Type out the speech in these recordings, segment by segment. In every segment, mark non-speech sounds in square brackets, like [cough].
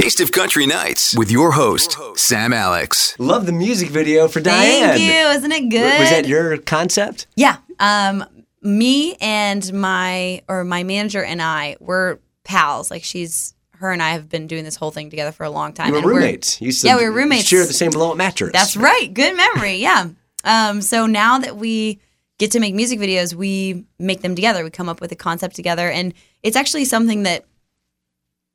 Taste of Country Nights with your host, Sam Alex. Love the music video for Diane. Thank you. Isn't it good? Was that your concept? Yeah. Um, me and my or my manager and I were pals. Like she's her and I have been doing this whole thing together for a long time. You were and we're- roommates. You used yeah, we were roommates. Share the same blow up mattress. That's right. Good memory. Yeah. Um, so now that we get to make music videos, we make them together. We come up with a concept together, and it's actually something that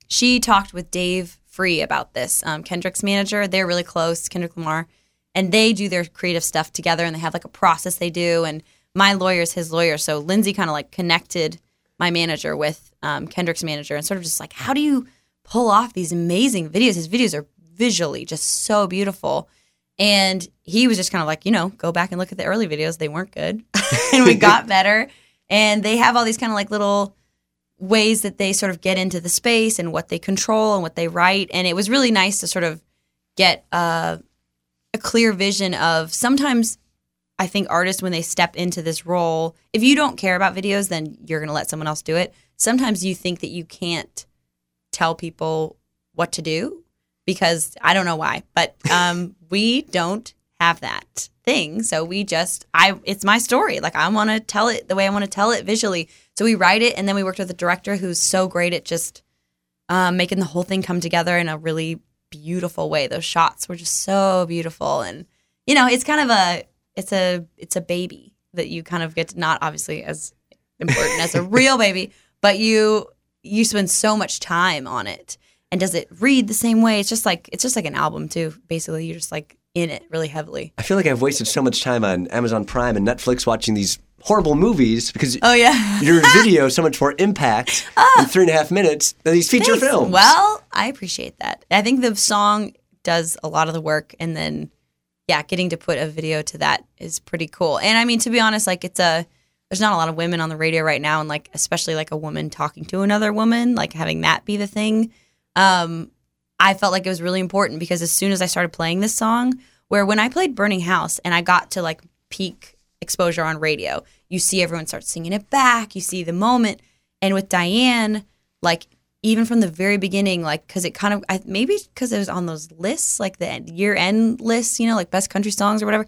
she talked with Dave Free about this. Um, Kendrick's manager, they're really close, Kendrick Lamar, and they do their creative stuff together, and they have like a process they do. And my lawyer's his lawyer, so Lindsay kind of like connected my manager with um, Kendrick's manager, and sort of just like, how do you pull off these amazing videos? His videos are visually just so beautiful. And he was just kind of like, you know, go back and look at the early videos. They weren't good. [laughs] and we [laughs] got better. And they have all these kind of like little ways that they sort of get into the space and what they control and what they write. And it was really nice to sort of get uh, a clear vision of sometimes I think artists, when they step into this role, if you don't care about videos, then you're going to let someone else do it. Sometimes you think that you can't tell people what to do because I don't know why, but um, we don't have that thing. So we just, I, it's my story. Like I want to tell it the way I want to tell it visually. So we write it, and then we worked with a director who's so great at just um, making the whole thing come together in a really beautiful way. Those shots were just so beautiful, and you know, it's kind of a, it's a, it's a baby that you kind of get to not obviously as important as a [laughs] real baby, but you you spend so much time on it and does it read the same way it's just like it's just like an album too basically you're just like in it really heavily. I feel like I've wasted so much time on Amazon Prime and Netflix watching these horrible movies because oh yeah. your [laughs] video so much more impact in three and a half minutes than these feature Thanks. films. well i appreciate that. I think the song does a lot of the work and then yeah getting to put a video to that is pretty cool. And i mean to be honest like it's a there's not a lot of women on the radio right now and like especially like a woman talking to another woman like having that be the thing. Um i felt like it was really important because as soon as i started playing this song where when i played burning house and i got to like peak exposure on radio you see everyone start singing it back you see the moment and with diane like even from the very beginning like because it kind of I, maybe because it was on those lists like the year end lists you know like best country songs or whatever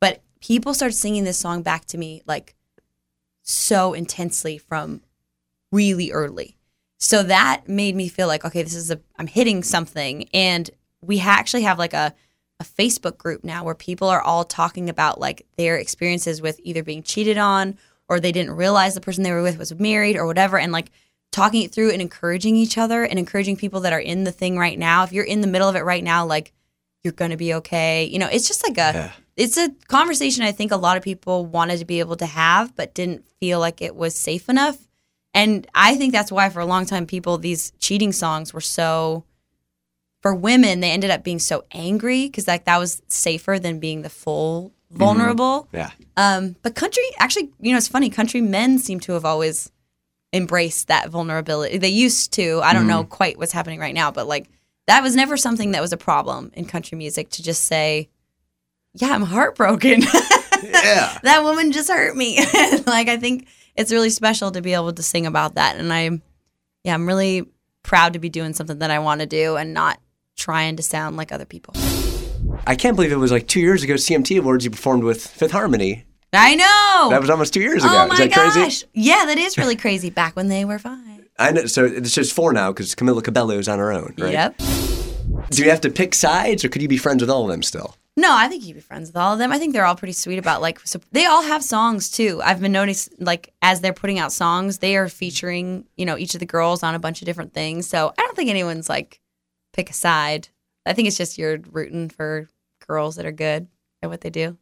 but people started singing this song back to me like so intensely from really early. So that made me feel like, okay, this is a, I'm hitting something. And we ha- actually have like a, a Facebook group now where people are all talking about like their experiences with either being cheated on or they didn't realize the person they were with was married or whatever. And like talking it through and encouraging each other and encouraging people that are in the thing right now. If you're in the middle of it right now, like you're going to be okay. You know, it's just like a, Yeah. it's a conversation I think a lot of people wanted to be able to have, but didn't feel like it was safe enough. And I think that's why for a long time, people, these cheating songs were so, for women, they ended up being so angry because like that was safer than being the full vulnerable. Yeah. Um, but country, actually, you know, it's funny. Country men seem to have always embraced that vulnerability. They used to. I don't know quite what's happening right now, but like that was never something that was a problem in country music to just say, "Yeah, I'm heartbroken. [laughs] Yeah. that woman just hurt me." [laughs] like I think it's really special to be able to sing about that, and I'm, yeah, I'm really proud to be doing something that I want to do and not trying to sound like other people. I can't believe it was like two years ago, CMT Awards, you performed with Fifth Harmony. I know. That was almost two years ago. oh my Is that gosh. crazy? Yeah, that is really crazy. Back when they were fine. I know. So it's just four now because Camila Cabello is on her own, right? Yep. Do you have to pick sides or could you be friends with all of them still? No, I think you'd be friends with all of them. I think they're all pretty sweet about like so they all have songs too. I've been noticing like as they're putting out songs, they are featuring, you know, each of the girls on a bunch of different things. So I don't think anyone's like pick a side. I think it's just you're rooting for girls that are good at what they do.